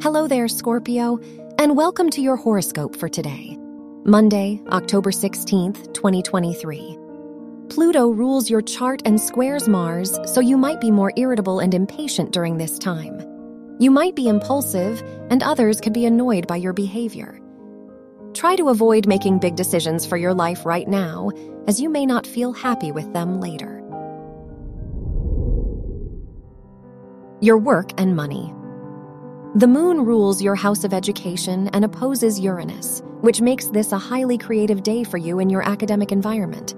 Hello there, Scorpio, and welcome to your horoscope for today, Monday, October 16th, 2023. Pluto rules your chart and squares Mars, so you might be more irritable and impatient during this time. You might be impulsive, and others could be annoyed by your behavior. Try to avoid making big decisions for your life right now, as you may not feel happy with them later. Your work and money. The moon rules your house of education and opposes Uranus, which makes this a highly creative day for you in your academic environment.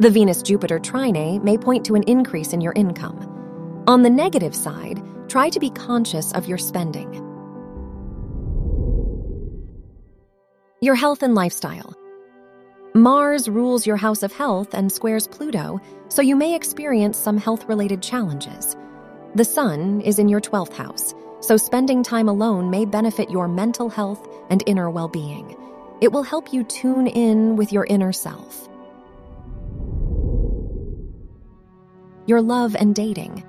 The Venus Jupiter trine may point to an increase in your income. On the negative side, try to be conscious of your spending. Your health and lifestyle. Mars rules your house of health and squares Pluto, so you may experience some health related challenges. The Sun is in your 12th house so spending time alone may benefit your mental health and inner well being. It will help you tune in with your inner self. Your love and dating.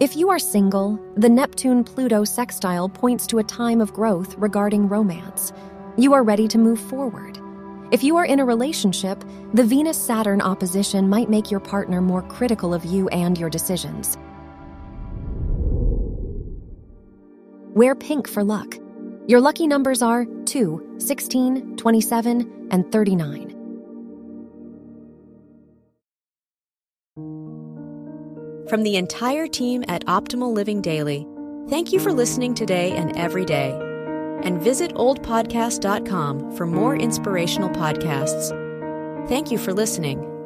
If you are single, the Neptune Pluto sextile points to a time of growth regarding romance. You are ready to move forward. If you are in a relationship, the Venus Saturn opposition might make your partner more critical of you and your decisions. Wear pink for luck. Your lucky numbers are 2, 16, 27, and 39. From the entire team at Optimal Living Daily, thank you for listening today and every day. And visit oldpodcast.com for more inspirational podcasts. Thank you for listening.